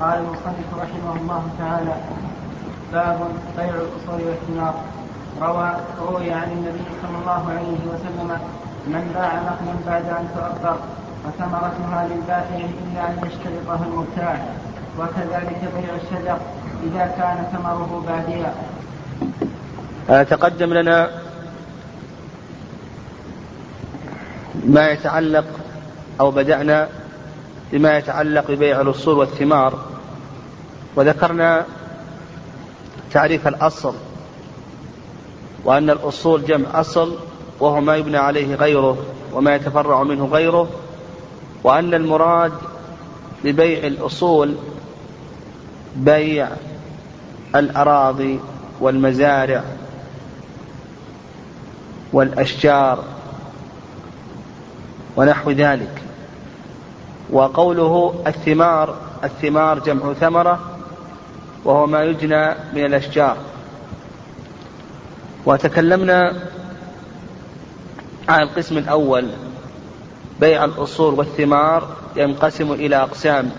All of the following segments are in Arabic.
قال المصنف رحمه الله تعالى باب بيع الأصول والثمار روى روي عن النبي صلى الله عليه وسلم من باع نخلا بعد أن تؤبر وثمرتها للبائع إلا أن يشترطها المبتاع وكذلك بيع الشجر إذا كان ثمره باديا. آه، تقدم لنا ما يتعلق أو بدأنا بما يتعلق ببيع الأصول والثمار وذكرنا تعريف الأصل وأن الأصول جمع أصل وهو ما يبنى عليه غيره وما يتفرع منه غيره وأن المراد ببيع الأصول بيع الأراضي والمزارع والأشجار ونحو ذلك. وقوله الثمار الثمار جمع ثمرة وهو ما يجنى من الأشجار. وتكلمنا عن القسم الأول بيع الأصول والثمار ينقسم إلى أقسام.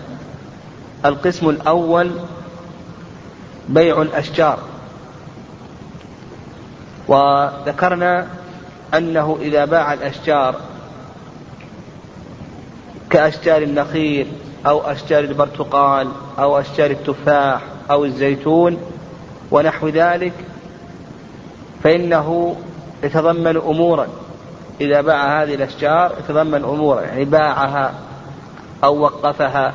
القسم الأول بيع الأشجار. وذكرنا أنه إذا باع الأشجار كأشجار النخيل أو أشجار البرتقال أو أشجار التفاح أو الزيتون ونحو ذلك فإنه يتضمن أمورا. إذا باع هذه الأشجار يتضمن أمورا يعني باعها أو وقفها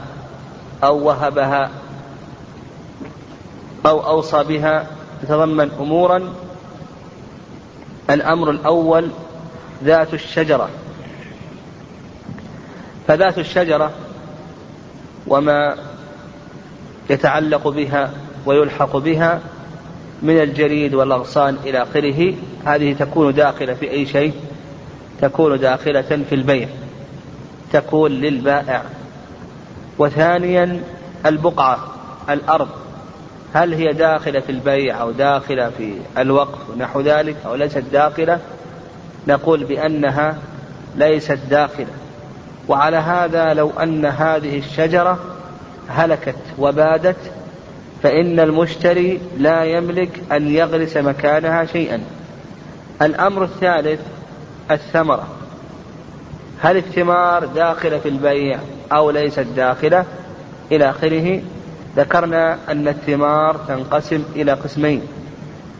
أو وهبها أو أوصى بها يتضمن أمورا. الأمر الأول ذات الشجرة. فذات الشجرة وما يتعلق بها ويلحق بها من الجريد والأغصان إلى آخره هذه تكون داخلة في أي شيء؟ تكون داخلة في البيع تكون للبائع. وثانيا البقعة الأرض. هل هي داخلة في البيع أو داخلة في الوقف ونحو ذلك أو ليست داخلة؟ نقول بأنها ليست داخلة. وعلى هذا لو أن هذه الشجرة هلكت وبادت فإن المشتري لا يملك أن يغرس مكانها شيئا. الأمر الثالث الثمرة. هل الثمار داخلة في البيع أو ليست داخلة؟ إلى آخره. ذكرنا أن الثمار تنقسم إلى قسمين.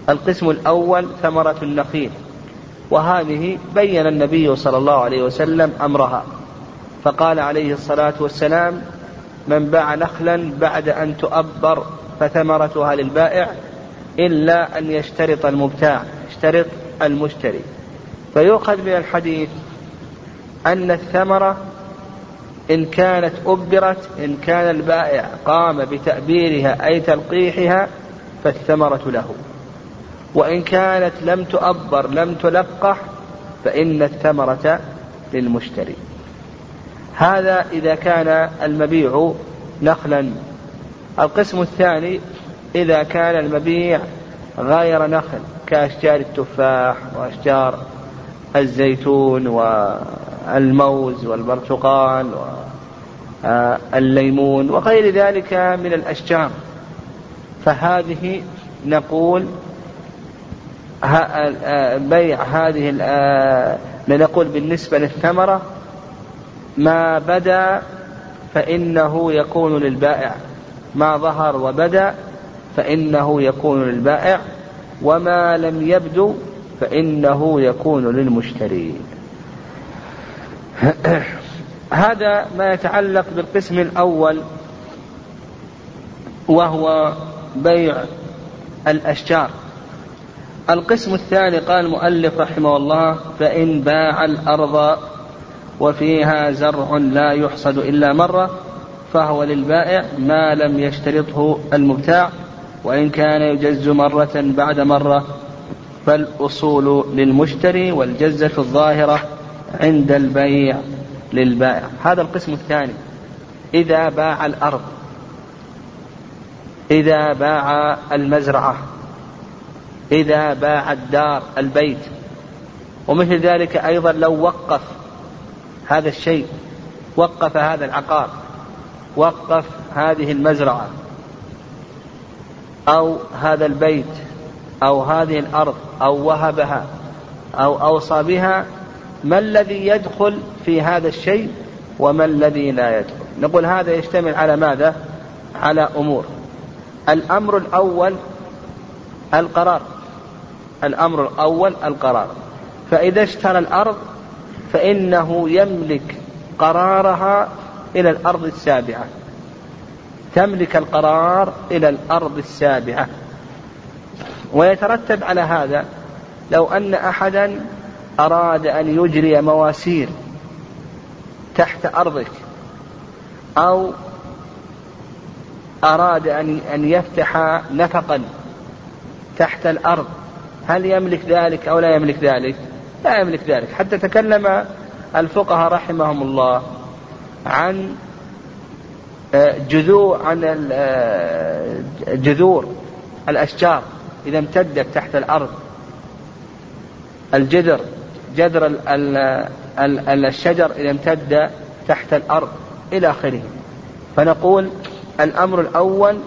القسم الأول ثمرة النخيل وهذه بين النبي صلى الله عليه وسلم أمرها. فقال عليه الصلاة والسلام من باع نخلا بعد أن تؤبر فثمرتها للبائع إلا أن يشترط المبتاع يشترط المشتري. فيؤخذ من الحديث أن الثمرة إن كانت أبرت إن كان البائع قام بتأبيرها أي تلقيحها فالثمرة له. وإن كانت لم تؤبر لم تلقح فإن الثمرة للمشتري. هذا إذا كان المبيع نخلا. القسم الثاني إذا كان المبيع غير نخل كأشجار التفاح وأشجار الزيتون والموز والبرتقال والليمون وغير ذلك من الأشجار. فهذه نقول بيع هذه نقول بالنسبة للثمرة ما بدا فإنه يكون للبائع. ما ظهر وبدا فإنه يكون للبائع. وما لم يبدو فإنه يكون للمشتري. هذا ما يتعلق بالقسم الأول وهو بيع الأشجار. القسم الثاني قال المؤلف رحمه الله فإن باع الأرض وفيها زرع لا يحصد إلا مرة فهو للبائع ما لم يشترطه المبتاع وإن كان يجز مرة بعد مرة فالأصول للمشتري والجزة الظاهرة عند البيع للبائع. هذا القسم الثاني إذا باع الأرض إذا باع المزرعة إذا باع الدار البيت ومثل ذلك أيضا لو وقف هذا الشيء وقف هذا العقار وقف هذه المزرعة أو هذا البيت أو هذه الأرض أو وهبها أو أوصى بها ما الذي يدخل في هذا الشيء وما الذي لا يدخل؟ نقول هذا يشتمل على ماذا؟ على أمور. الأمر الأول القرار. الأمر الأول القرار. فإذا اشترى الأرض فإنه يملك قرارها إلى الأرض السابعة تملك القرار إلى الأرض السابعة ويترتب على هذا لو أن أحدا أراد أن يجري مواسير تحت أرضك أو أراد أن أن يفتح نفقا تحت الأرض هل يملك ذلك أو لا يملك ذلك؟ لا يملك ذلك. حتى تكلم الفقهاء رحمهم الله عن آه، جذور عن آه، جذور الأشجار إذا امتدت تحت الأرض. الجذر جذر الشجر إذا امتد تحت الأرض إلى آخره. فنقول الأمر الأول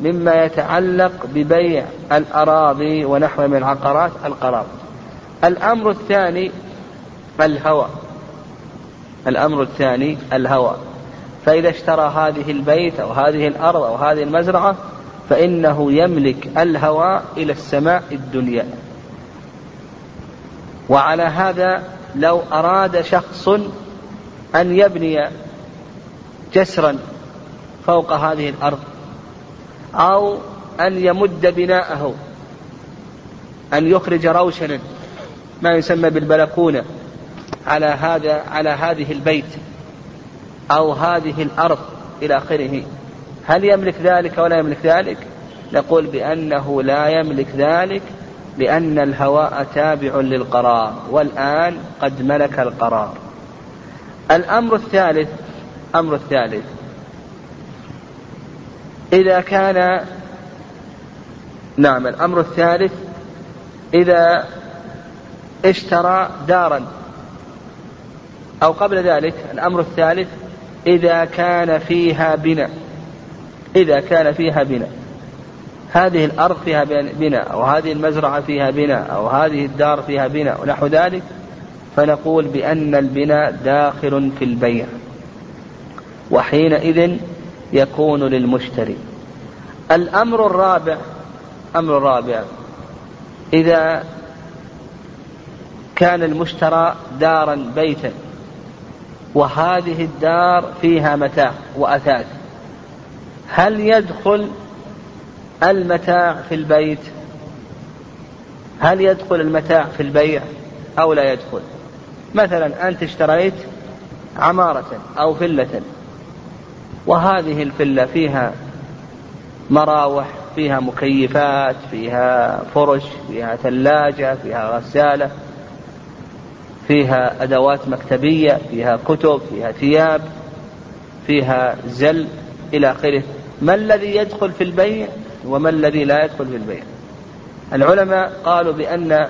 مما يتعلق ببيع الأراضي ونحو من العقارات القرار الأمر الثاني الهوى. الأمر الثاني الهوى. فإذا اشترى هذه البيت أو هذه الأرض أو هذه المزرعة فإنه يملك الهوى إلى السماء الدنيا. وعلى هذا لو أراد شخص أن يبني جسرا فوق هذه الأرض أو أن يمد بناءه أن يخرج روشنا ما يسمى بالبلكونة على هذا على هذه البيت أو هذه الأرض إلى آخره. هل يملك ذلك ولا يملك ذلك؟ نقول بأنه لا يملك ذلك لأن الهواء تابع للقرار والآن قد ملك القرار. الأمر الثالث أمر الثالث. إذا كان نعم الأمر الثالث إذا اشترى دارا. أو قبل ذلك الأمر الثالث إذا كان فيها بناء. إذا كان فيها بناء. هذه الأرض فيها بناء أو هذه المزرعة فيها بناء أو هذه الدار فيها بناء ونحو ذلك فنقول بأن البناء داخل في البيع. وحينئذ يكون للمشتري. الأمر الرابع أمر الرابع إذا كان المشترى دارا بيتا وهذه الدار فيها متاع وأثاث. هل يدخل المتاع في البيت؟ هل يدخل المتاع في البيع أو لا يدخل؟ مثلا أنت اشتريت عمارة أو فلة وهذه الفلة فيها مراوح فيها مكيفات فيها فرش فيها ثلاجة فيها غسالة. فيها أدوات مكتبية فيها كتب فيها ثياب فيها زل إلى آخره. ما الذي يدخل في البيع وما الذي لا يدخل في البيع؟ العلماء قالوا بأن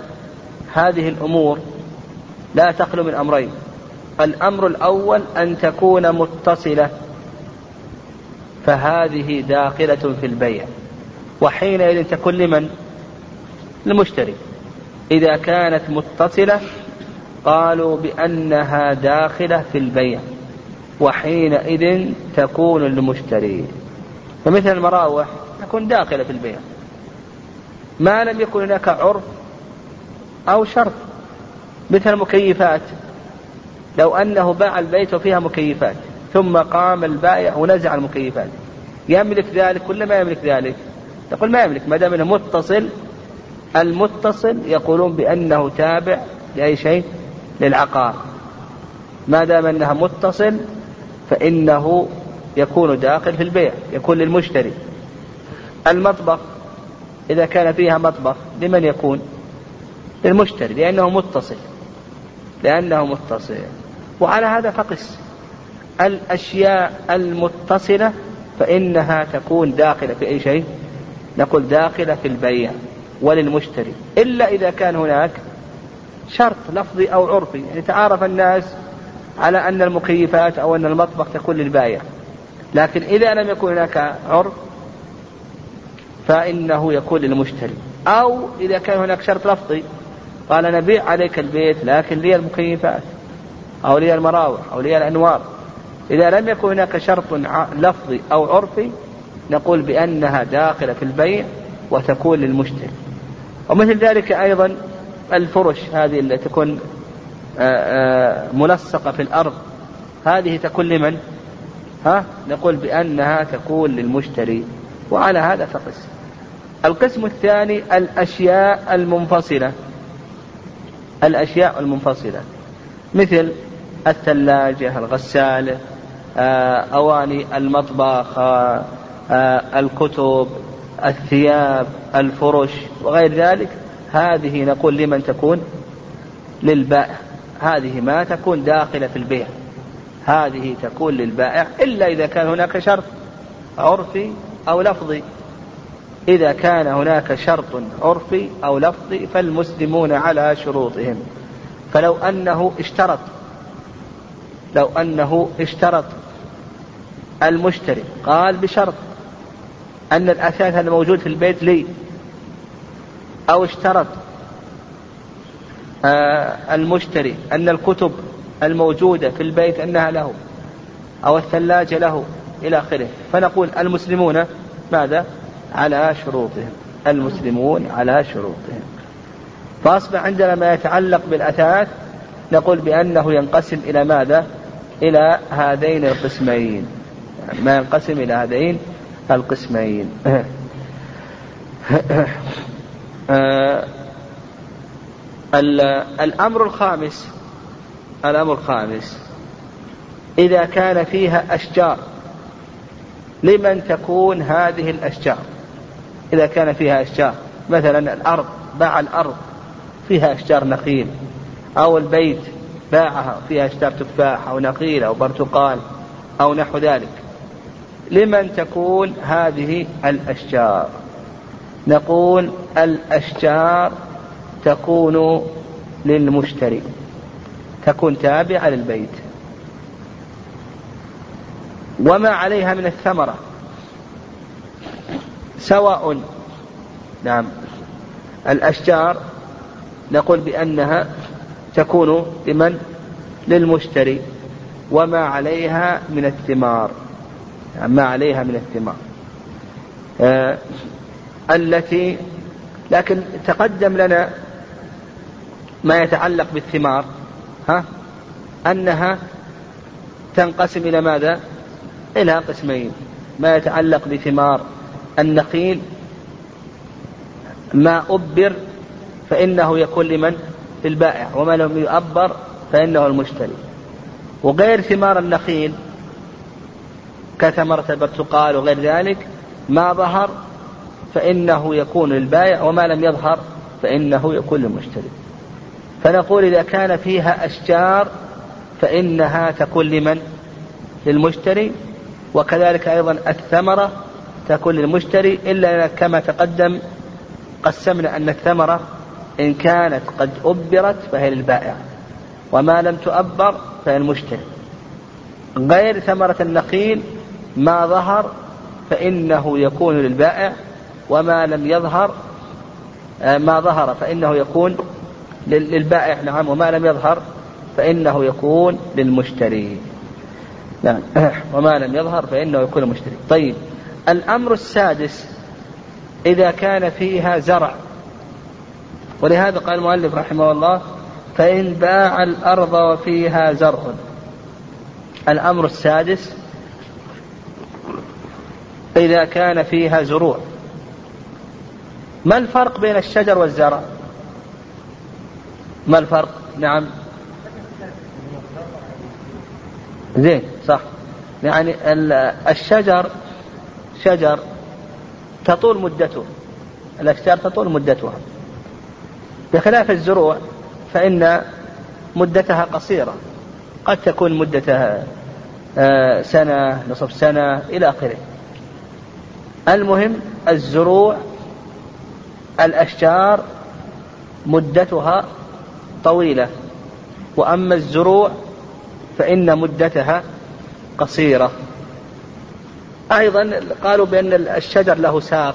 هذه الأمور لا تخلو من أمرين. الأمر الأول أن تكون متصلة فهذه داخلة في البيع. وحينئذ تكون لمن؟ المشتري إذا كانت متصلة قالوا بأنها داخلة في البيع وحينئذ تكون للمشتري. فمثل المراوح تكون داخلة في البيع ما لم يكن هناك عرف أو شرط. مثل المكيفات لو أنه باع البيت وفيها مكيفات ثم قام البائع ونزع المكيفات. يملك ذلك ولا ما يملك ذلك؟ يقول ما يملك ما دام إنه متصل المتصل يقولون بأنه تابع لأي شيء؟ للعقار. ما دام أنها متصل فإنه يكون داخل في البيع يكون للمشتري. المطبخ إذا كان فيها مطبخ لمن يكون؟ للمشتري لأنه متصل. لأنه متصل. وعلى هذا فقس. الأشياء المتصلة فإنها تكون داخلة في أي شيء؟ نقول داخلة في البيع وللمشتري. إلا إذا كان هناك شرط لفظي أو عرفي يعني تعارف الناس على أن المكيفات أو أن المطبخ تكون للبايع. لكن إذا لم يكن هناك عرف فإنه يكون للمشتري. أو إذا كان هناك شرط لفظي قال نبيع عليك البيت لكن لي المكيفات أو لي المراوح أو لي الأنوار. إذا لم يكن هناك شرط لفظي أو عرفي نقول بأنها داخلة في البيع وتكون للمشتري. ومثل ذلك أيضا الفرش هذه التي تكون ملصقة في الأرض. هذه تكون لمن؟ ها؟ نقول بأنها تكون للمشتري. وعلى هذا فقس. القسم الثاني الأشياء المنفصلة. الأشياء المنفصلة. مثل الثلاجة الغسالة آه، أواني المطبخ آه، آه، الكتب الثياب الفرش وغير ذلك. هذه نقول لمن تكون للبائع. هذه ما تكون داخلة في البيع. هذه تكون للبائع إلا إذا كان هناك شرط عرفي أو لفظي. إذا كان هناك شرط عرفي أو لفظي فالمسلمون على شروطهم. فلو أنه اشترط لو أنه اشترط المشتري قال بشرط أن الأثاث الموجود في البيت لي. أو اشترط آه، المشتري أن الكتب الموجودة في البيت أنها له أو الثلاجة له إلى آخره. فنقول المسلمون ماذا؟ على شروطهم. المسلمون على شروطهم. فأصبح عندنا ما يتعلق بالأثاث نقول بأنه ينقسم إلى ماذا؟ إلى هذين القسمين. ما ينقسم إلى هذين القسمين. آه، الأمر الخامس الأمر الخامس إذا كان فيها أشجار لمن تكون هذه الأشجار؟ إذا كان فيها أشجار مثلا الأرض باع الأرض فيها أشجار نخيل أو البيت باعها فيها أشجار تفاح أو نخيل أو برتقال أو نحو ذلك لمن تكون هذه الأشجار؟ نقول الأشجار تكون للمشتري تكون تابعة للبيت. وما عليها من الثمرة سواء نعم الأشجار نقول بأنها تكون لمن؟ للمشتري. وما عليها من الثمار ما عليها من الثمار. آه التي لكن تقدم لنا ما يتعلق بالثمار ها أنها تنقسم إلى ماذا؟ إلى قسمين ما يتعلق بثمار النخيل ما أبر فإنه يكون لمن؟ للبائع وما لم يؤبر فإنه المشتري وغير ثمار النخيل كثمرة البرتقال وغير ذلك ما ظهر فإنه يكون للبائع وما لم يظهر فإنه يكون للمشتري. فنقول إذا كان فيها أشجار فإنها تكون لمن؟ للمشتري. وكذلك أيضا الثمرة تكون للمشتري إلا كما تقدم قسمنا أن الثمرة إن كانت قد أبرت فهي للبائع وما لم تؤبر فهي المشتري غير ثمرة النخيل ما ظهر فإنه يكون للبائع وما لم يظهر آه، ما ظهر فإنه يكون للبائع نعم وما لم يظهر فإنه يكون للمشتري. نعم. وما لم يظهر فإنه يكون للمشتري. طيب. الأمر السادس إذا كان فيها زرع. ولهذا قال المؤلف رحمه الله فإن باع الأرض وفيها زرع. الأمر السادس إذا كان فيها زروع. ما الفرق بين الشجر والزرع؟ ما الفرق؟ نعم. زين صح. يعني الشجر شجر تطول مدته. الأشجار تطول مدتها. بخلاف الزروع فإن مدتها قصيرة. قد تكون مدتها آه، سنة نصف سنة إلى آخره. المهم الزروع الأشجار مدتها طويلة وأما الزروع فإن مدتها قصيرة. أيضا قالوا بأن الشجر له ساق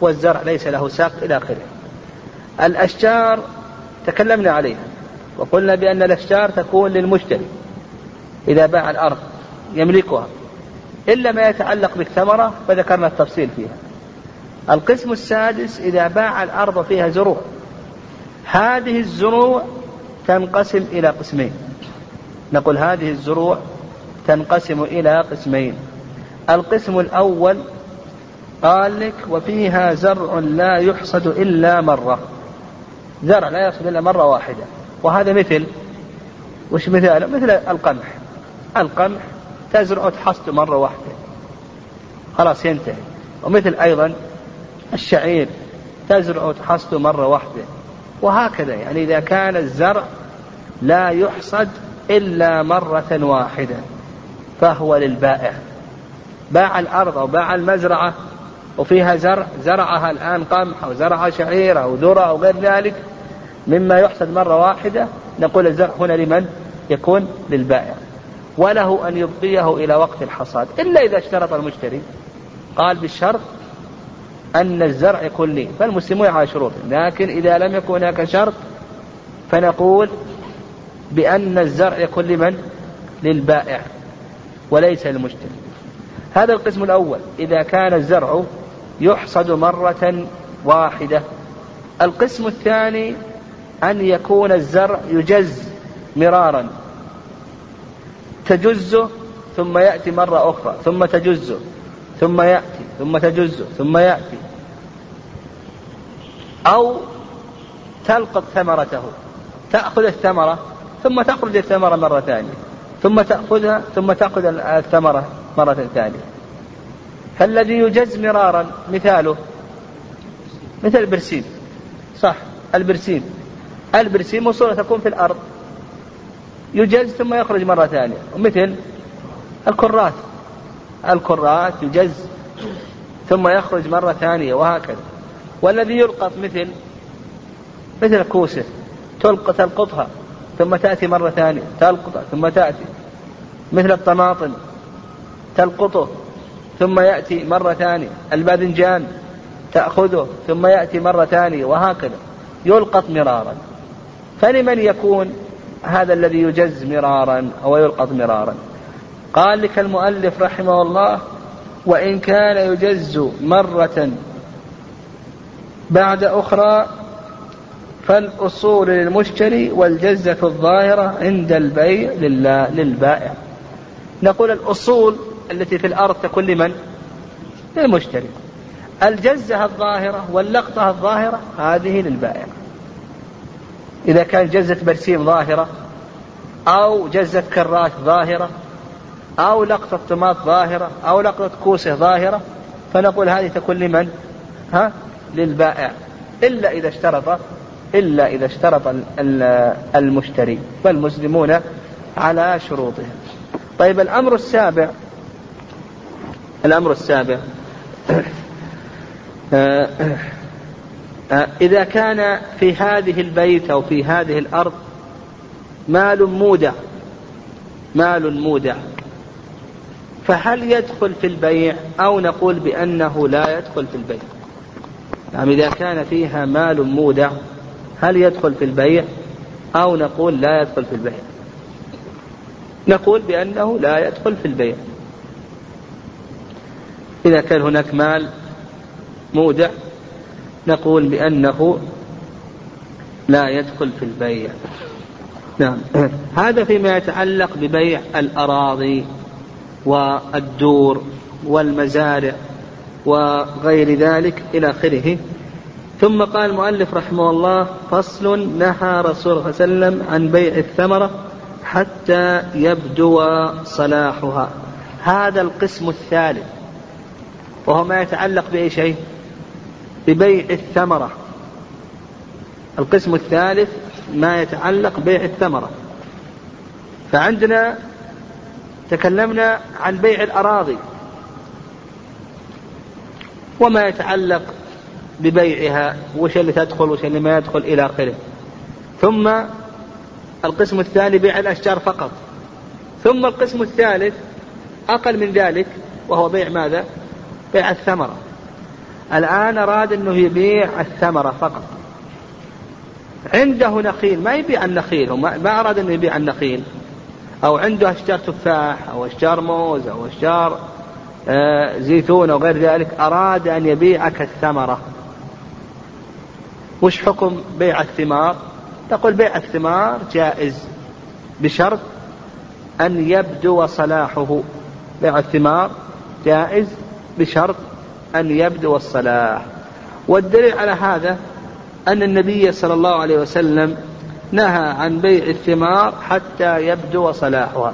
والزرع ليس له ساق إلى آخره. الأشجار تكلمنا عليها وقلنا بأن الأشجار تكون للمشتري إذا باع الأرض يملكها إلا ما يتعلق بالثمرة فذكرنا التفصيل فيها. القسم السادس إذا باع الأرض فيها زروع. هذه الزروع تنقسم إلى قسمين. نقول هذه الزروع تنقسم إلى قسمين. القسم الأول قال لك وفيها زرع لا يحصد إلا مرة. زرع لا يحصد إلا مرة واحدة. وهذا مثل. وش مثال مثل القمح. القمح تزرع تحصد مرة واحدة. خلاص ينتهي. ومثل أيضا الشعير تزرع وتحصد مرة واحدة. وهكذا يعني إذا كان الزرع لا يحصد إلا مرة واحدة فهو للبائع. باع الأرض أو باع المزرعة وفيها زرع زرعها الآن قمح أو زرع شعير أو ذرة أو غير ذلك مما يحصد مرة واحدة نقول الزرع هنا لمن؟ يكون للبائع. وله أن يبقيه إلى وقت الحصاد إلا إذا اشترط المشتري. قال بالشرط أن الزرع يكون لي فالمسلمون على شروط لكن إذا لم يكن هناك شرط فنقول بأن الزرع يكون لمن للبائع وليس للمشتري هذا القسم الأول إذا كان الزرع يحصد مرة واحدة. القسم الثاني أن يكون الزرع يجز مرارا. تجزه ثم يأتي مرة أخرى ثم تجزه ثم يأتي ثم تجزه ثم يأتي. أو تلقط ثمرته. تأخذ الثمرة ثم تخرج الثمرة مرة ثانية. ثم تأخذها ثم تأخذ الثمرة مرة ثانية. فالذي يجز مرارا مثاله مثل البرسيم. صح البرسيم. البرسيم موصولة تكون في الأرض. يجز ثم يخرج مرة ثانية. ومثل الكرات. الكرات يجز ثم يخرج مرة ثانية وهكذا. والذي يلقط مثل مثل تلقط تلقطها ثم تأتي مرة ثانية تلقطها ثم تأتي مثل الطماطم تلقطه ثم يأتي مرة ثانية الباذنجان تأخذه ثم يأتي مرة ثانية وهكذا. يلقط مرارا. فلمن يكون هذا الذي يجز مرارا أو يلقط مرارا؟ قال لك المؤلف رحمه الله وإن كان يجز مرة بعد أخرى فالأصول للمشتري والجزة الظاهرة عند البيع للبائع نقول الأصول التي في الأرض تكون لمن؟ للمشتري الجزة الظاهرة واللقطة الظاهرة هذه للبائع إذا كان جزة برسيم ظاهرة أو جزة كراش ظاهرة أو لقطة طماط ظاهرة أو لقطة كوسة ظاهرة فنقول هذه تكون لمن؟ ها؟ للبائع إلا إذا اشترط إلا إذا اشترط المشتري فالمسلمون على شروطهم. طيب الأمر السابع الأمر السابع. آه، إذا كان في هذه البيت أو في هذه الأرض مال مودع مال مودع فهل يدخل في البيع أو نقول بأنه لا يدخل في البيع؟ نعم إذا كان فيها مال مودع هل يدخل في البيع؟ أو نقول لا يدخل في البيع. نقول بأنه لا يدخل في البيع. إذا كان هناك مال مودع نقول بأنه لا يدخل في البيع. نعم. هذا فيما يتعلق ببيع الأراضي والدور والمزارع. وغير ذلك إلى آخره. ثم قال المؤلف رحمه الله فصل نهى رسول الله صلى الله عليه وسلم عن بيع الثمرة حتى يبدو صلاحها. هذا القسم الثالث وهو ما يتعلق بأي شيء؟ ببيع الثمرة. القسم الثالث ما يتعلق ببيع الثمرة. فعندنا تكلمنا عن بيع الأراضي. وما يتعلق ببيعها وش اللي تدخل وش اللي ما يدخل إلى آخره. ثم القسم الثاني بيع الأشجار فقط. ثم القسم الثالث أقل من ذلك وهو بيع ماذا؟ بيع الثمرة. الآن أراد أنه يبيع الثمرة فقط. عنده نخيل ما يبيع النخيل ما أراد أنه يبيع النخيل. أو عنده أشجار تفاح أو أشجار موز أو أشجار زيتون أو غير ذلك أراد أن يبيعك الثمرة. وش حكم بيع الثمار؟ تقول بيع الثمار جائز بشرط أن يبدو صلاحه. بيع الثمار جائز بشرط أن يبدو الصلاح. والدليل على هذا أن النبي صلى الله عليه وسلم نهى عن بيع الثمار حتى يبدو صلاحها.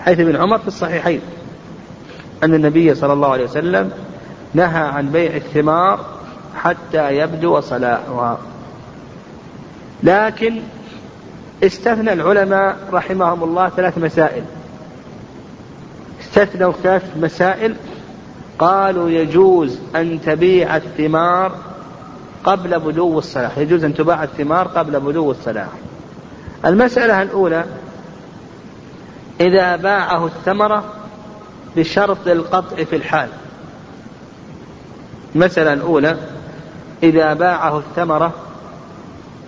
حيث ابن عمر في الصحيحين. أن النبي صلى الله عليه وسلم نهى عن بيع الثمار حتى يبدو صلاحها. لكن استثنى العلماء رحمهم الله ثلاث مسائل. استثنوا ثلاث مسائل. قالوا يجوز أن تبيع الثمار قبل بدو الصلاح. يجوز أن تباع الثمار قبل بدو الصلاح. المسألة الأولى إذا باعه الثمرة بشرط القطع في الحال. المسألة الأولى إذا باعه الثمرة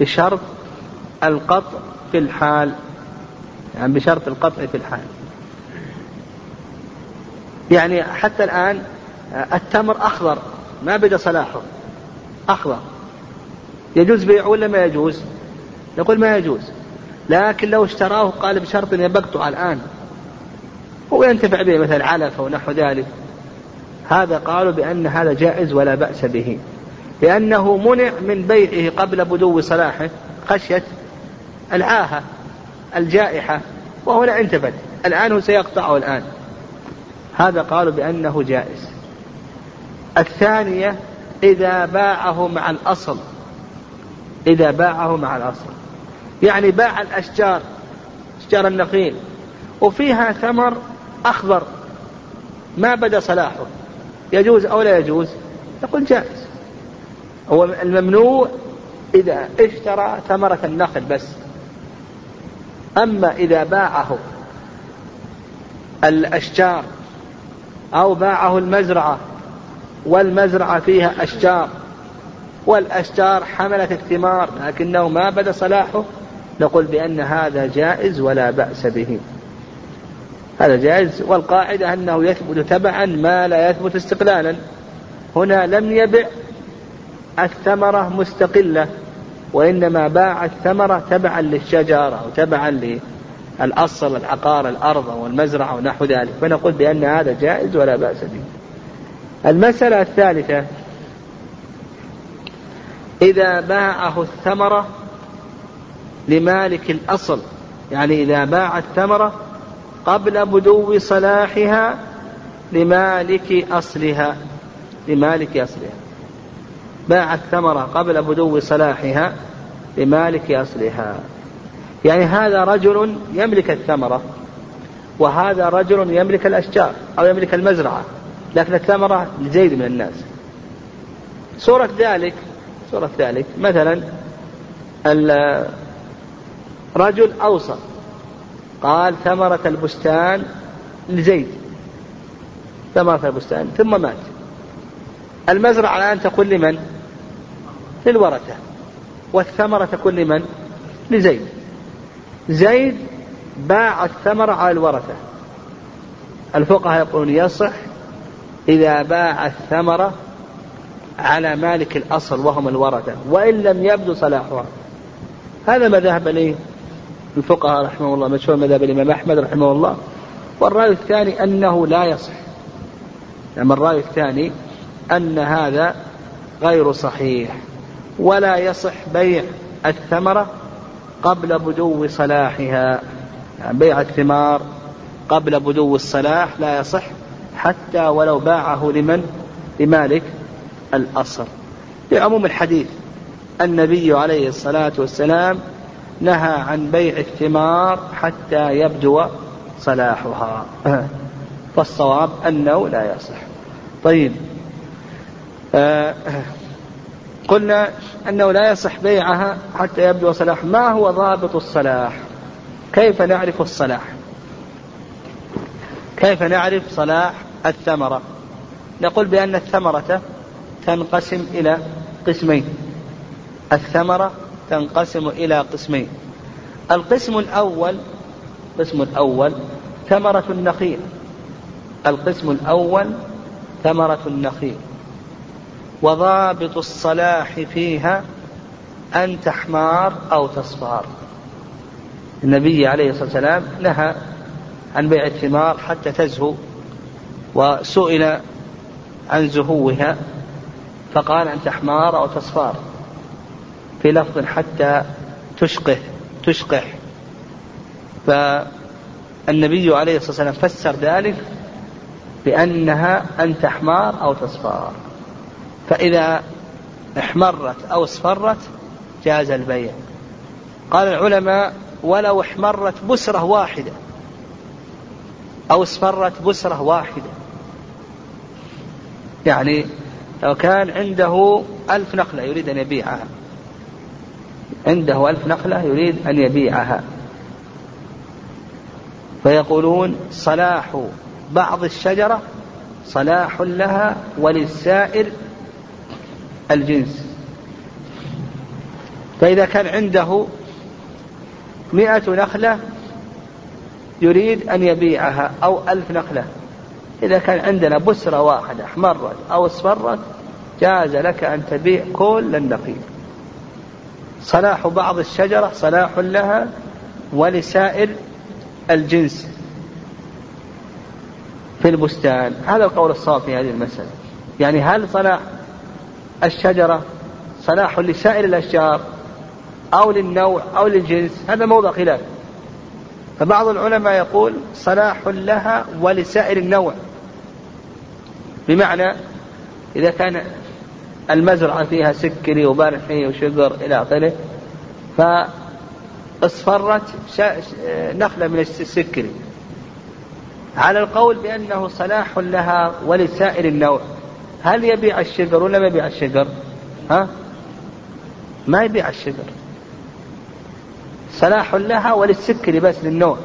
بشرط القطع في الحال. يعني بشرط القطع في الحال. يعني حتى الآن التمر أخضر ما بدا صلاحه. أخضر. يجوز بيعه ولا ما يجوز؟ نقول ما يجوز. لكن لو اشتراه قال بشرط أن يبقطع الآن. هو ينتفع به مثل علف أو نحو ذلك. هذا قالوا بأن هذا جائز ولا بأس به. لأنه منع من بيعه قبل بدو صلاحه خشية العاهة الجائحة وهو لا انتفت الآن هو سيقطعه الآن. هذا قالوا بأنه جائز. الثانية إذا باعه مع الأصل. إذا باعه مع الأصل. يعني باع الأشجار أشجار النخيل. وفيها ثمر أخضر. ما بدا صلاحه. يجوز أو لا يجوز؟ يقول جائز. هو الممنوع إذا اشترى ثمرة النخل بس. أما إذا باعه الأشجار أو باعه المزرعة والمزرعة فيها أشجار والأشجار حملت الثمار لكنه ما بدا صلاحه نقول بأن هذا جائز ولا بأس به. هذا جائز. والقاعدة أنه يثبت تبعا ما لا يثبت استقلالا. هنا لم يبع الثمرة مستقلة وإنما باع الثمرة تبعا للشجرة أو تبعا للأصل العقار الأرض والمزرعة ونحو ذلك. فنقول بأن هذا جائز ولا بأس به. المسألة الثالثة إذا باعه الثمرة لمالك الأصل يعني إذا باع الثمرة قبل بدو صلاحها لمالك أصلها لمالك أصلها. باع الثمرة قبل بدو صلاحها لمالك أصلها. يعني هذا رجل يملك الثمرة وهذا رجل يملك الأشجار أو يملك المزرعة لكن الثمرة لزيد من الناس. صورة ذلك صورة ذلك مثلا رجل أوصى قال ثمرة البستان لزيد. ثمرة البستان ثم مات. المزرعة الآن تكون لمن؟ للورثة. والثمرة تكون لمن؟ لزيد. زيد باع الثمرة على الورثة. الفقهاء يقولون يصح إذا باع الثمرة على مالك الأصل وهم الورثة وإن لم يبدو صلاحها. هذا ما ذهب إليه الفقهاء رحمه الله مشهور مذهب الإمام أحمد رحمه الله. والرأي الثاني أنه لا يصح. أما الرأي الثاني أن هذا غير صحيح. ولا يصح بيع الثمرة قبل بدو صلاحها. يعني بيع الثمار قبل بدو الصلاح لا يصح حتى ولو باعه لمن؟ لمالك الأصل. لعموم الحديث النبي عليه الصلاة والسلام نهى عن بيع الثمار حتى يبدو صلاحها. فالصواب أنه لا يصح. طيب. آه. قلنا أنه لا يصح بيعها حتى يبدو صلاح. ما هو ضابط الصلاح؟ كيف نعرف الصلاح؟ كيف نعرف صلاح الثمرة؟ نقول بأن الثمرة تنقسم إلى قسمين. الثمرة تنقسم إلى قسمين. القسم الأول القسم الأول ثمرة النخيل. القسم الأول ثمرة النخيل. وضابط الصلاح فيها أن تحمار أو تصفار. النبي عليه الصلاة والسلام نهى عن بيع الثمار حتى تزهو وسئل عن زهوها فقال أن تحمار أو تصفار. في لفظ حتى تشقه تشقح. فالنبي عليه الصلاة والسلام فسر ذلك بأنها أن تحمار أو تصفار. فإذا احمرت أو اصفرت جاز البيع. قال العلماء ولو احمرت بسرة واحدة أو اصفرت بسرة واحدة. يعني لو كان عنده ألف نخلة يريد أن يبيعها. عنده ألف نخلة يريد أن يبيعها. فيقولون صلاح بعض الشجرة صلاح لها وللسائر الجنس. فإذا كان عنده مئة نخلة يريد أن يبيعها أو ألف نخلة. إذا كان عندنا بسرة واحدة احمرت أو اصفرت جاز لك أن تبيع كل النخيل صلاح بعض الشجرة صلاح لها ولسائر الجنس في البستان. هذا القول الصواب في هذه المسألة. يعني هل صلاح الشجرة صلاح لسائر الأشجار أو للنوع أو للجنس؟ هذا موضع خلاف. فبعض العلماء يقول صلاح لها ولسائر النوع. بمعنى إذا كان المزرعة فيها سكري وبارحي وشجر إلى آخره. فاصفرت نخلة من السكري. على القول بأنه صلاح لها ولسائر النوع. هل يبيع الشجر ولا ما يبيع الشجر ها؟ ما يبيع الشجر صلاح لها وللسكر بس للنوع.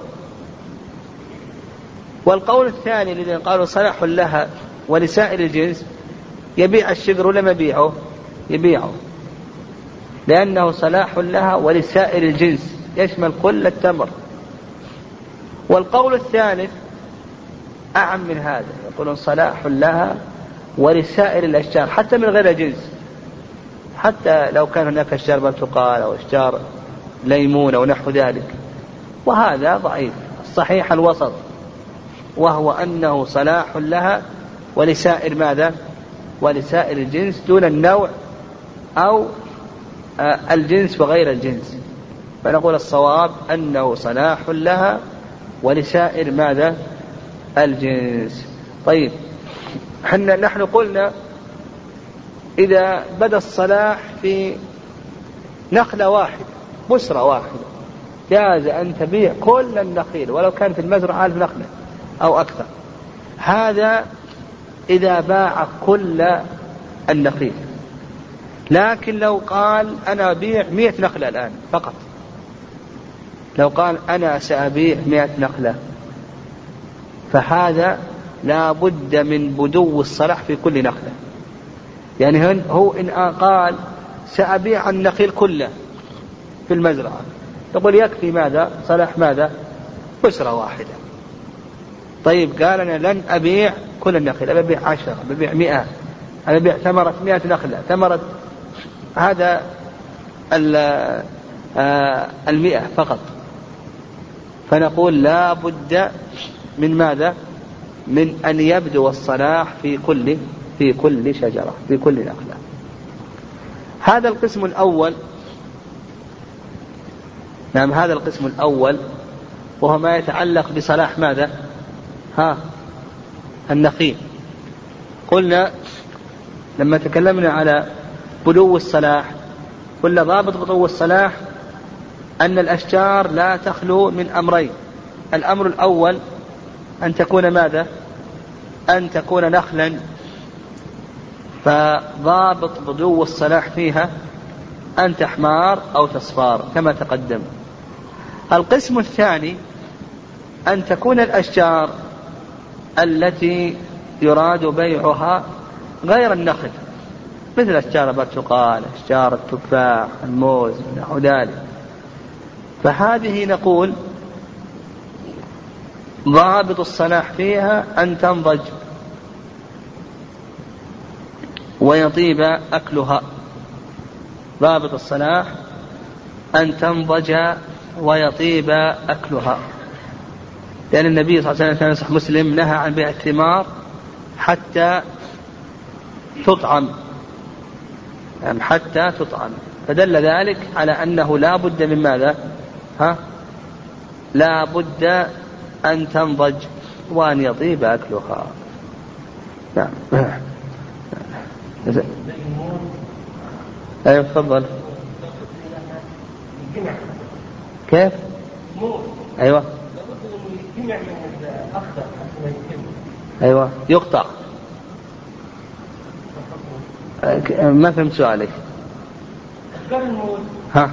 والقول الثاني الذين قالوا صلاح لها ولسائر الجنس يبيع الشجر ولا ما يبيعه؟ يبيعه. لأنه صلاح لها ولسائر الجنس يشمل كل التمر. والقول الثالث أعم من هذا يقولون صلاح لها ولسائر الأشجار حتى من غير جنس. حتى لو كان هناك أشجار برتقال أو أشجار ليمون أو نحو ذلك. وهذا ضعيف الصحيح الوسط. وهو أنه صلاح لها ولسائر ماذا؟ ولسائر الجنس دون النوع أو آه، الجنس وغير الجنس. فنقول الصواب أنه صلاح لها ولسائر ماذا؟ الجنس. طيب حنا نحن قلنا إذا بدأ الصلاح في نخلة واحدة بسرة واحدة جاز أن تبيع كل النخيل ولو كان في المزرعة ألف نخلة أو أكثر. هذا إذا باع كل النخيل. لكن لو قال أنا أبيع مئة نخلة الآن فقط. لو قال أنا سأبيع مئة نخلة. فهذا لا بد من بدو الصلاح في كل نخلة. يعني هو إن قال سأبيع النخيل كله في المزرعة. يقول يكفي ماذا؟ صلاح ماذا؟ أسرة واحدة. طيب قال أنا لن أبيع كل النخيل أبي أبيع عشرة ببيع مئة أنا أبيع ثمرة مئة نخلة ثمرة هذا آه، المئة فقط. فنقول لا بد من ماذا؟ من أن يبدو الصلاح في كل في كل شجرة في كل نخلة. هذا القسم الأول نعم هذا القسم الأول وهو ما يتعلق بصلاح ماذا؟ ها النخيل قلنا لما تكلمنا على بدو الصلاح قلنا ضابط بدو الصلاح أن الأشجار لا تخلو من أمرين. الأمر الأول أن تكون ماذا؟ أن تكون نخلا. فضابط بدو الصلاح فيها أن تحمار أو تصفار كما تقدم. القسم الثاني أن تكون الأشجار التي يراد بيعها غير النخل. مثل أشجار البرتقال أشجار التفاح الموز نحو ذلك. فهذه نقول ضابط الصلاح فيها أن تنضج ويطيب أكلها. ضابط الصلاح أن تنضج ويطيب أكلها. لأن النبي صلى الله عليه وسلم ينصح مسلم نهى عن بيع الثمار حتى تطعم. يعني حتى تطعم. فدل ذلك على أنه لا بد من ماذا؟ ها؟ لا بد أن تنضج وأن يطيب أكلها. نعم. أيوة تفضل. كيف؟ أيوة أيوة يقطع. ما فهمت سؤالك؟ ها؟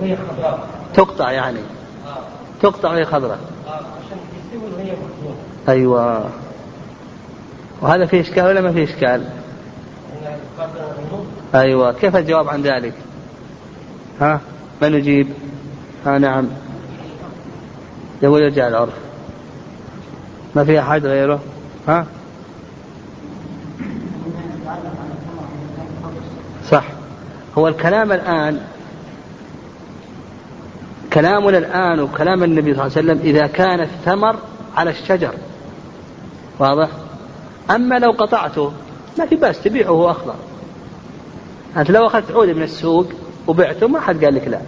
وهي خضراء. تقطع يعني. آه. تقطع وهي خضراء. آه. عشان تستوي وهي أيوه. وهذا فيه إشكال ولا ما فيه إشكال؟ أيوه. كيف الجواب عن ذلك؟ ها؟ من يجيب؟ ها نعم. يقول يرجع العرف. ما في أحد غيره؟ ها؟ صح. هو الكلام الآن كلامنا الآن وكلام النبي صلى الله عليه وسلم إذا كان الثمر على الشجر. واضح؟ أما لو قطعته ما في بأس تبيعه أخضر أنت لو أخذت عود من السوق وبعته ما حد قال لك لا.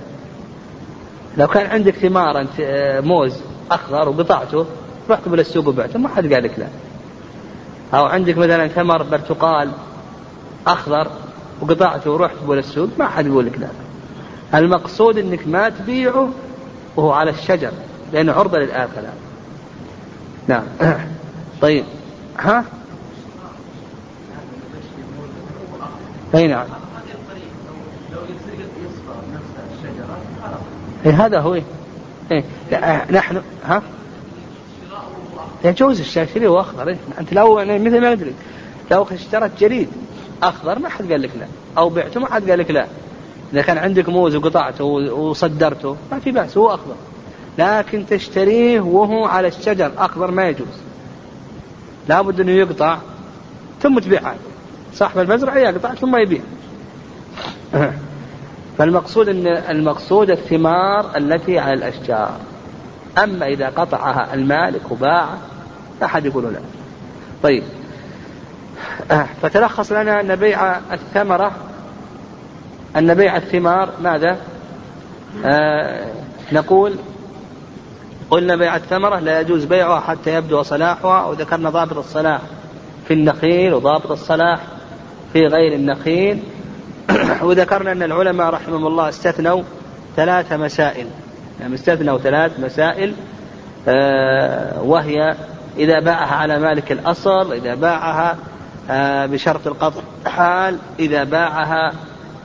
لو كان عندك ثمار أنت آه، موز أخضر وقطعته رحت بالسوق وبعته ما حد قال لك لا. أو عندك مثلا ثمر برتقال أخضر وقطعته ورحت بول السوق ما حد يقول لك لا. المقصود إنك ما تبيعه وهو على الشجر لأنه عرضة للاكله نعم. طيب. ها؟ أي نعم. اي هذا هو إيه. نحن ها؟ يجوز الشاشري واخضر إيه؟ أنت لو مثل ما أدري. لو اشتريت جريد أخضر ما حد قال لك لا. أو بعته ما حد قال لك لا. إذا كان عندك موز وقطعته وصدرته ما في بأس هو أخضر. لكن تشتريه وهو على الشجر أخضر ما يجوز. لابد أنه يقطع ثم تبيعه. صاحب المزرعة يقطع ثم يبيع. فالمقصود إن المقصود الثمار التي على الأشجار. أما إذا قطعها المالك وباعه لا أحد يقول لا. طيب. آه، فتلخص لنا أن بيع الثمرة أن بيع الثمار ماذا؟ آه نقول قلنا بيع الثمرة لا يجوز بيعها حتى يبدو صلاحها وذكرنا ضابط الصلاح في النخيل وضابط الصلاح في غير النخيل. وذكرنا أن العلماء رحمهم الله استثنوا ثلاث مسائل. يعني استثنوا ثلاث مسائل آه وهي إذا باعها على مالك الأصل إذا باعها آه، بشرط القطع حال إذا باعها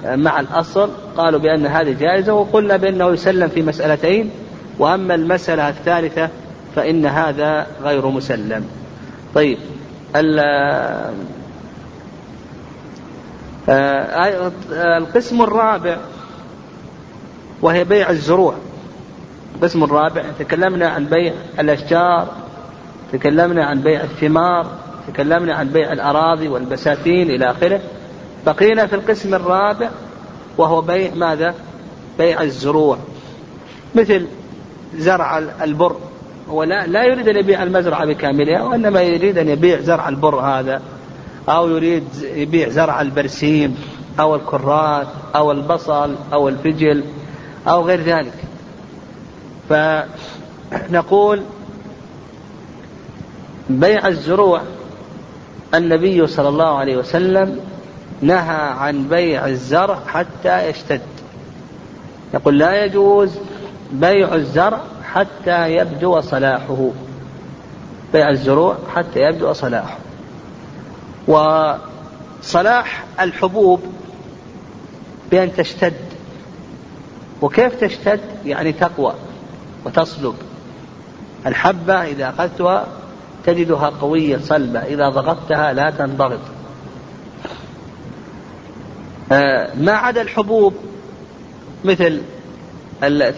آه، مع الأصل قالوا بأن هذه جائزة وقلنا بأنه يسلم في مسألتين وأما المسألة الثالثة فإن هذا غير مسلم. طيب القسم الرابع وهي بيع الزروع. القسم الرابع تكلمنا عن بيع الأشجار تكلمنا عن بيع الثمار تكلمنا عن بيع الأراضي والبساتين إلى آخره. بقينا في القسم الرابع وهو بيع ماذا؟ بيع الزروع. مثل زرع البر هو لا, لا يريد أن يبيع المزرعة بكاملها وإنما يريد أن يبيع زرع البر هذا. أو يريد يبيع زرع البرسيم أو الكرات أو البصل أو الفجل أو غير ذلك. فنقول بيع الزروع النبي صلى الله عليه وسلم نهى عن بيع الزرع حتى يشتد. يقول لا يجوز بيع الزرع حتى يبدو صلاحه. بيع الزروع حتى يبدو صلاحه. وصلاح الحبوب بأن تشتد. وكيف تشتد؟ يعني تقوى وتصلب. الحبة إذا أخذتها تجدها قوية صلبة إذا ضغطتها لا تنضغط. آه، ما عدا الحبوب مثل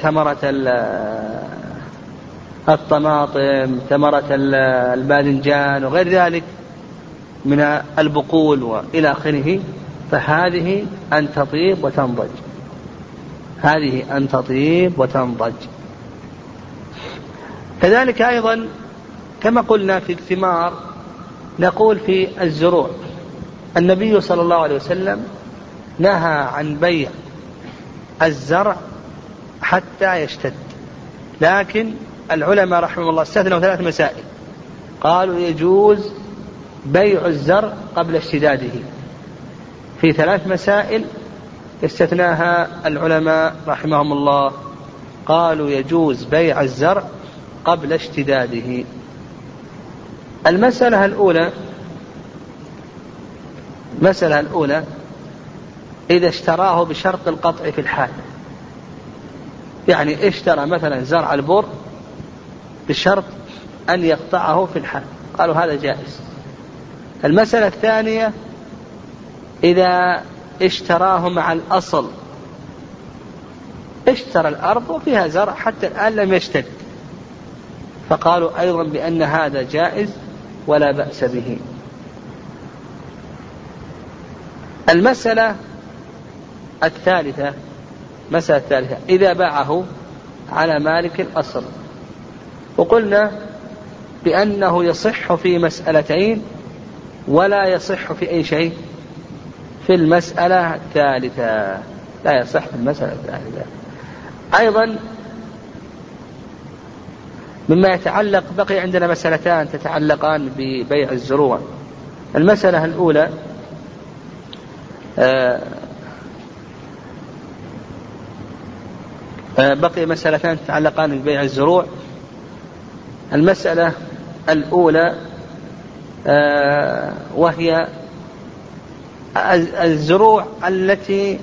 ثمرة الطماطم ثمرة الباذنجان وغير ذلك من البقول وإلى آخره فهذه أن تطيب وتنضج. هذه أن تطيب وتنضج. كذلك أيضا كما قلنا في الثمار نقول في الزروع النبي صلى الله عليه وسلم نهى عن بيع الزرع حتى يشتد. لكن العلماء رحمهم الله استثنوا ثلاث مسائل. قالوا يجوز بيع الزرع قبل اشتداده. في ثلاث مسائل استثناها العلماء رحمهم الله. قالوا يجوز بيع الزرع قبل اشتداده. المسألة الأولى المسألة الأولى إذا اشتراه بشرط القطع في الحال. يعني اشترى مثلا زرع البر بشرط أن يقطعه في الحال. قالوا هذا جائز. المسألة الثانية إذا اشتراه مع الأصل اشترى الأرض وفيها زرع حتى الآن لم يشتد فقالوا أيضا بأن هذا جائز ولا بأس به. المسألة الثالثة مسألة الثالثة إذا باعه على مالك الأصل. وقلنا بأنه يصح في مسألتين ولا يصح في أي شيء في المسألة الثالثة. لا يصح في المسألة الثالثة. أيضا مما يتعلق بقي عندنا مسألتان تتعلقان ببيع الزروع. المسألة الأولى آه، آه، بقي مسألتان تتعلقان ببيع الزروع. المسألة الأولى وهي الزروع التي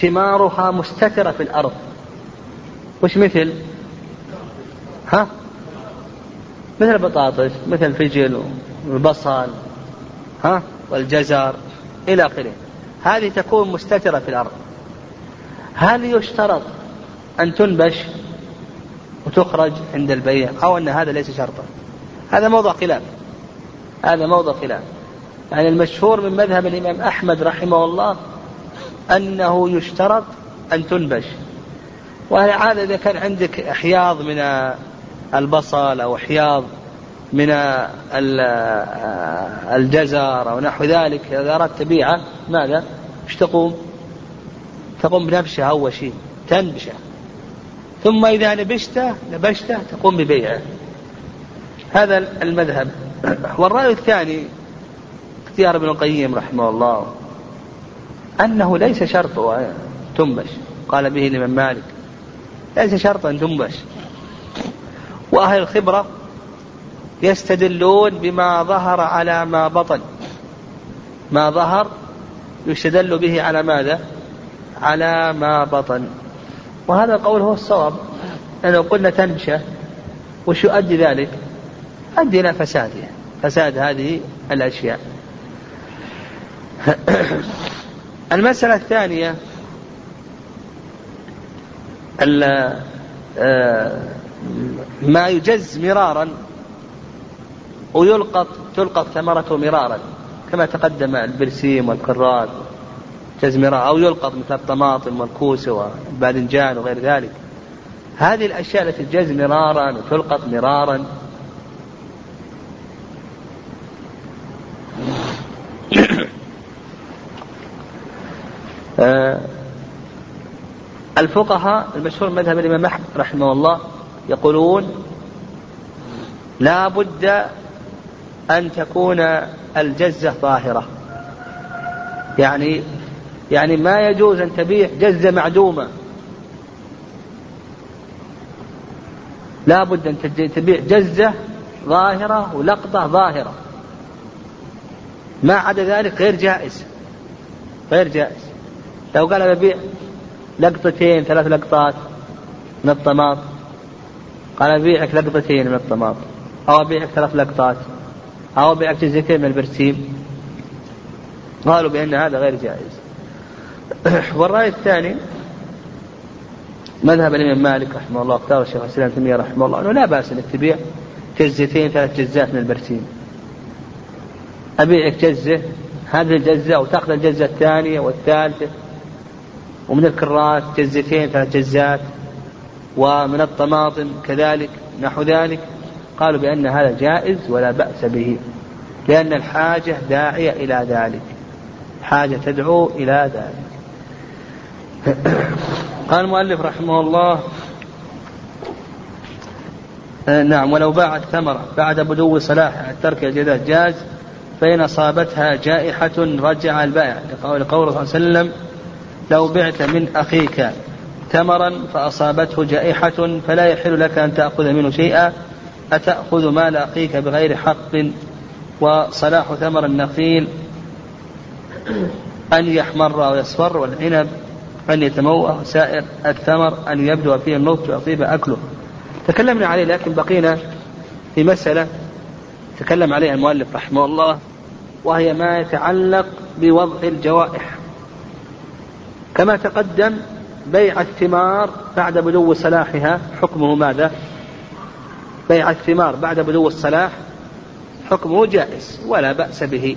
ثمارها مستترة في الأرض. وش مثل؟ ها؟ مثل البطاطس مثل الفجل والبصل ها؟ والجزر إلى آخره. هذه تكون مستترة في الأرض. هل يشترط أن تنبش وتخرج عند البيع أو أن هذا ليس شرطا؟ هذا موضوع خلاف. هذا موضوع خلاف. يعني المشهور من مذهب الإمام أحمد رحمه الله أنه يشترط أن تنبش. وهذا إذا كان عندك أحياض من البصل أو أحياض من الجزر أو نحو ذلك إذا أردت تبيعه ماذا؟ إيش تقوم؟ تقوم بنبشة أول شيء تنبشة. ثم إذا نبشته نبشته تقوم ببيعه. هذا المذهب. والرأي الثاني اختيار ابن القيم رحمه الله أنه ليس شرط تنبش. قال به الإمام مالك ليس شرطا تنبش. وأهل الخبرة يستدلون بما ظهر على ما بطن. ما ظهر يستدل به على ماذا؟ على ما بطن. وهذا القول هو الصواب لو قلنا تنشأ وش يؤدي ذلك؟ يؤدي إلى فسادها. فساد هذه الأشياء. المسألة الثانية آه، ما يجز مرارا ويلقط تلقط ثمرته مرارا. كما تقدم البرسيم والكراث جز مرارا أو يلقط مثل الطماطم والكوس والباذنجان وغير ذلك. هذه الأشياء التي تجز مرارا وتلقط مرارا الفقهاء المشهور مذهب الإمام أحمد رحمه الله يقولون لا بد أن تكون الجزة ظاهرة يعني يعني ما يجوز أن تبيع جزة معدومة. لا بد أن تبيع جزة ظاهرة ولقطة ظاهرة. ما عدا ذلك غير جائز. غير جائز. لو قال ببيع لقطتين ثلاث لقطات من الطماط. قال أبيعك لقطتين من الطماطم أو أبيعك ثلاث لقطات. أو أبيعك جزئتين من البرسيم. قالوا بأن هذا غير جائز. والرأي الثاني مذهب الإمام مالك رحمه الله اختار الشيخ الإسلام تيمية رحمه الله أنه لا بأس أنك تبيع جزتين ثلاث جزات من البرسيم. أبيعك جزة هذه الجزة وتأخذ الجزة الثانية والثالثة. ومن الكرات جزتين ثلاث جزات. ومن الطماطم كذلك نحو ذلك. قالوا بأن هذا جائز ولا بأس به لأن الحاجة داعية إلى ذلك. حاجة تدعو إلى ذلك. قال المؤلف رحمه الله آه، نعم ولو باعت ثمرة بعد بدو صلاحها الترك الجداد جاز فإن أصابتها جائحة رجع البائع. لقول صلى الله عليه وسلم لو بعت من أخيك تمرا فأصابته جائحة فلا يحل لك أن تأخذ منه شيئا. أتأخذ مال أخيك بغير حق؟ وصلاح ثمر النخيل أن يحمر أو يصفر والعنب أن يتموه سائر الثمر أن يبدو فيه النضج ويطيب أكله. تكلمنا عليه لكن بقينا في مسألة تكلم عليها المؤلف رحمه الله وهي ما يتعلق بوضع الجوائح. كما تقدم بيع الثمار بعد بدو صلاحها حكمه ماذا؟ بيع الثمار بعد بدو الصلاح حكمه جائز ولا بأس به.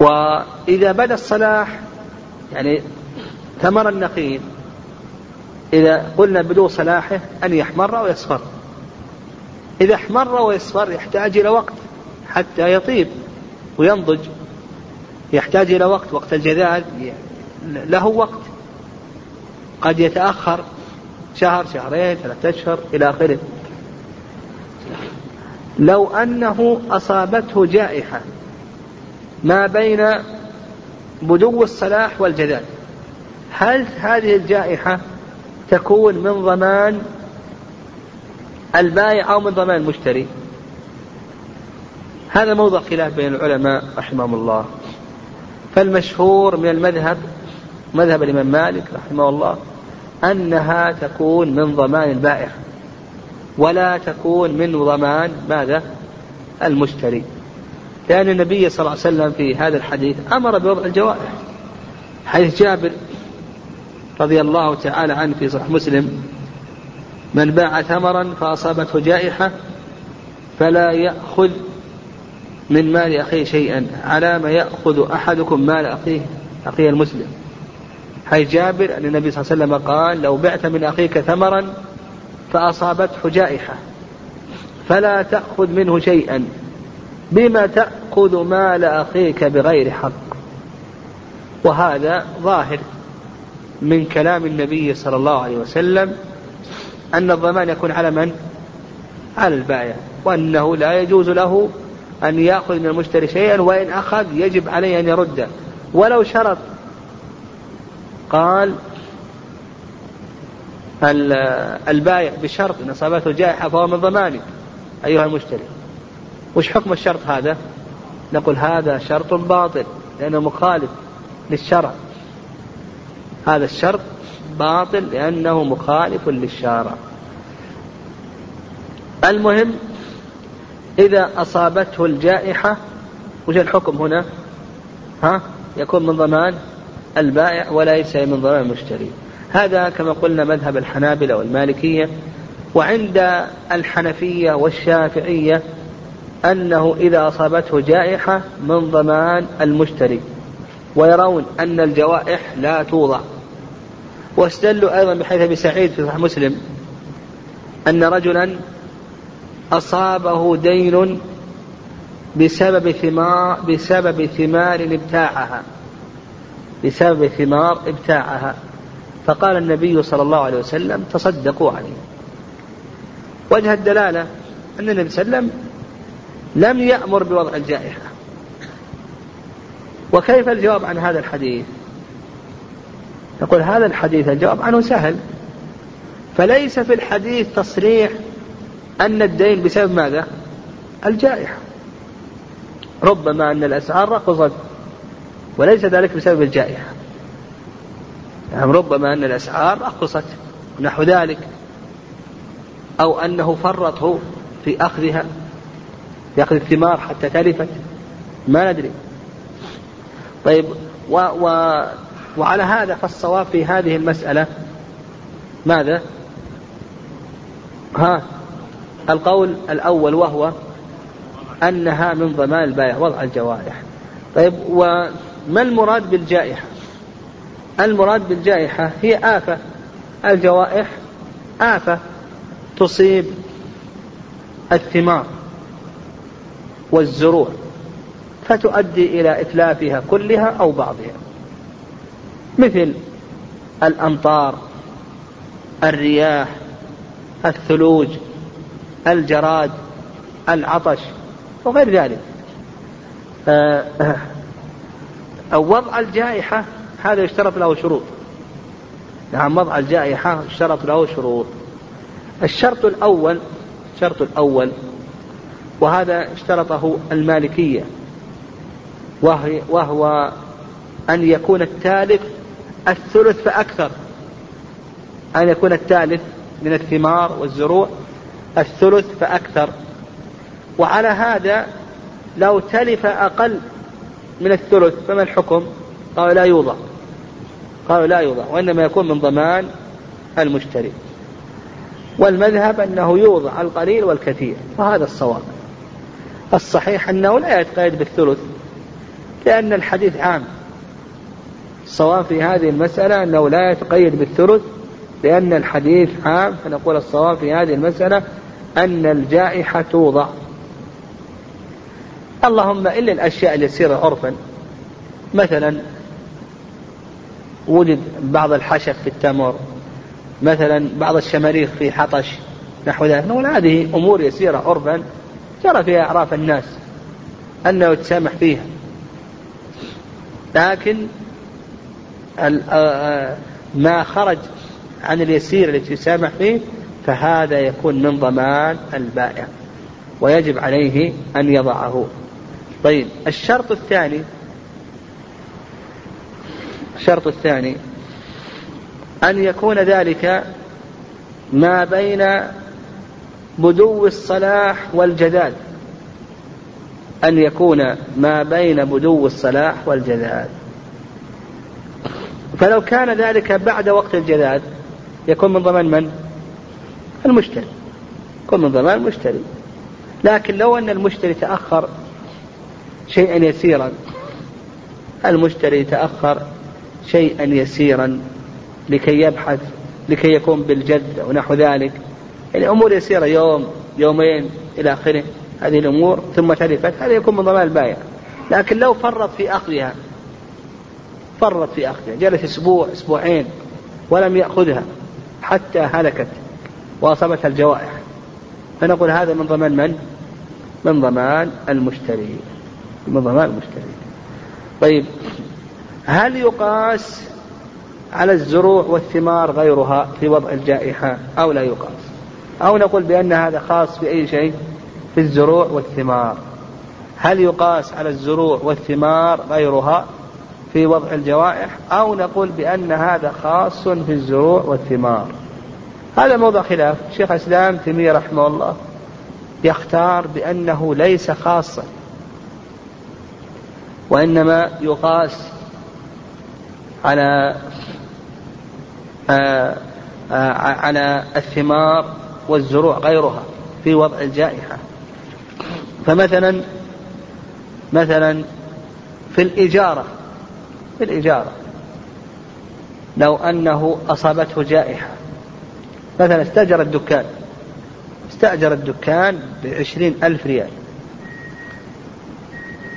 وإذا بدا الصلاح يعني ثمر النخيل إذا قلنا بدو صلاحه أن يحمر ويصفر. إذا احمر ويصفر يحتاج إلى وقت حتى يطيب وينضج. يحتاج إلى وقت وقت الجذاذ له وقت. قد يتأخر شهر شهرين ثلاثة أشهر إلى آخره. لو أنه أصابته جائحة ما بين بدو الصلاح والجذاذ هل هذه الجائحة تكون من ضمان البائع أو من ضمان المشتري؟ هذا موضع خلاف بين العلماء رحمهم الله. فالمشهور من المذهب مذهب الإمام مالك رحمه الله أنها تكون من ضمان البائع ولا تكون من ضمان ماذا؟ المشتري. لأن النبي صلى الله عليه وسلم في هذا الحديث أمر بوضع الجوائح حيث جابر رضي الله تعالى عنه في صحيح مسلم من باع ثمرا فأصابته جائحة فلا يأخذ من مال أخيه شيئا على ما يأخذ أحدكم مال أخيه أخيه المسلم. حيث جابر أن النبي صلى الله عليه وسلم قال لو بعت من أخيك ثمرا فأصابته جائحة فلا تأخذ منه شيئا. بما تأخذ مال أخيك بغير حق. وهذا ظاهر من كلام النبي صلى الله عليه وسلم أن الضمان يكون على من؟ على البائع وأنه لا يجوز له أن يأخذ من المشتري شيئا وإن أخذ يجب عليه أن يرده ولو شرط. قال البائع بشرط إن أصابته جائحة فهو من ضمانك أيها المشتري. وش حكم الشرط هذا؟ نقول هذا شرط باطل لأنه مخالف للشرع. هذا الشرط باطل لأنه مخالف للشارع. المهم إذا أصابته الجائحة وش الحكم هنا؟ ها؟ يكون من ضمان البائع وليس من ضمان المشتري. هذا كما قلنا مذهب الحنابلة والمالكية وعند الحنفية والشافعية أنه إذا أصابته جائحة من ضمان المشتري. ويرون أن الجوائح لا توضع. واستدلوا أيضا بحيث أبي سعيد في صحيح مسلم أن رجلا أصابه دين بسبب ثمار بسبب ثمار ابتاعها. بسبب ثمار ابتاعها. فقال النبي صلى الله عليه وسلم تصدقوا عليه. وجه الدلالة أن النبي صلى الله عليه وسلم لم يأمر بوضع الجائحة. وكيف الجواب عن هذا الحديث؟ نقول هذا الحديث الجواب عنه سهل. فليس في الحديث تصريح أن الدين بسبب ماذا؟ الجائحة. ربما أن الأسعار رقصت وليس ذلك بسبب الجائحة. يعني ربما أن الأسعار رقصت نحو ذلك. أو أنه فرطه في أخذها في أخذ الثمار حتى تلفت ما ندري. طيب و و وعلى هذا فالصواب في هذه المسألة ماذا؟ ها؟ القول الأول وهو أنها من ضمان البائع وضع الجوارح. طيب وما المراد بالجائحة؟ المراد بالجائحة هي آفة. الجوائح آفة تصيب الثمار والزروع فتؤدي إلى إتلافها كلها أو بعضها. مثل الأمطار الرياح الثلوج الجراد العطش وغير ذلك. آه، وضع الجائحة هذا يشترط له شروط. نعم وضع الجائحة يشترط له شروط. الشرط الأول الشرط الأول وهذا اشترطه المالكية وهو أن يكون التالف الثلث فأكثر. أن يكون التالف من الثمار والزروع الثلث فأكثر. وعلى هذا لو تلف أقل من الثلث فما الحكم؟ قالوا لا يوضع. قالوا لا يوضع وإنما يكون من ضمان المشتري. والمذهب أنه يوضع القليل والكثير وهذا الصواب. الصحيح أنه لا يتقيد بالثلث لأن الحديث عام. الصواب في هذه المسألة أنه لا يتقيد بالثلث لأن الحديث عام فنقول الصواب في هذه المسألة أن الجائحة توضع. اللهم إلا الأشياء اليسيرة عرفا. مثلا وجد بعض الحشف في التمر. مثلا بعض الشماريخ في حطش نحو ذلك. نقول هذه أمور يسيرة عرفا. جرى فيها أعراف الناس أنه يتسامح فيها. لكن ما خرج عن اليسير التي يسامح فيه فهذا يكون من ضمان البائع ويجب عليه أن يضعه. طيب الشرط الثاني الشرط الثاني أن يكون ذلك ما بين بدو الصلاح والجداد أن يكون ما بين بدو الصلاح والجداد فلو كان ذلك بعد وقت الجداد يكون من ضمان من؟ المشتري. يكون من ضمان المشتري. لكن لو أن المشتري تأخر شيئا يسيرا المشتري تأخر شيئا يسيرا لكي يبحث لكي يكون بالجد أو نحو ذلك. يعني أمور يسيرة يوم يومين إلى آخره. هذه الأمور ثم تلفت هذا يكون من ضمان البائع. لكن لو فرط في أخذها فرط في أخذها جلس أسبوع أسبوعين ولم يأخذها حتى هلكت. وأصابتها الجوائح. فنقول هذا من ضمان من؟ من ضمان المشتري. من ضمان المشتري. طيب هل يقاس على الزروع والثمار غيرها في وضع الجائحة أو لا يقاس؟ أو نقول بأن هذا خاص بأي شيء؟ في الزروع والثمار. هل يقاس على الزروع والثمار غيرها في وضع الجوائح؟ أو نقول بأن هذا خاص في الزروع والثمار. هذا موضع خلاف. شيخ الإسلام تيمية رحمه الله يختار بأنه ليس خاصا وإنما يقاس على آه، آه، على الثمار والزروع غيرها في وضع الجائحة. فمثلا مثلا في الإجارة في الإجارة لو أنه أصابته جائحة مثلا استأجر الدكان. استأجر الدكان بعشرين ألف ريال.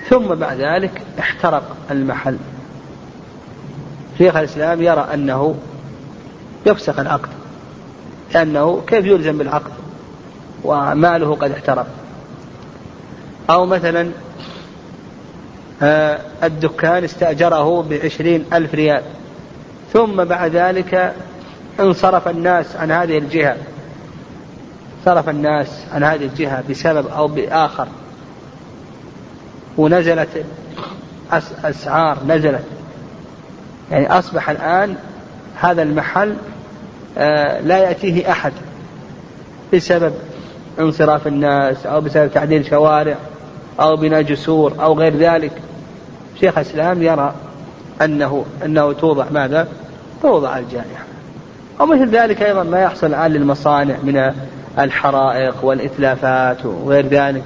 ثم بعد ذلك احترق المحل. شيخ الإسلام يرى أنه يفسخ العقد لأنه كيف يلزم بالعقد وماله قد احترق. أو مثلا آه، الدكان استأجره بعشرين ألف ريال. ثم بعد ذلك انصرف الناس عن هذه الجهة. صرف الناس عن هذه الجهة بسبب أو بآخر. ونزلت أسعار نزلت. يعني أصبح الآن هذا المحل آه، لا يأتيه أحد بسبب انصراف الناس أو بسبب تعديل شوارع أو بناء جسور أو غير ذلك. شيخ الإسلام يرى أنه أنه توضع ماذا؟ توضع الجائحة. ومثل ذلك أيضا ما يحصل الآن للمصانع من الحرائق والإتلافات وغير ذلك.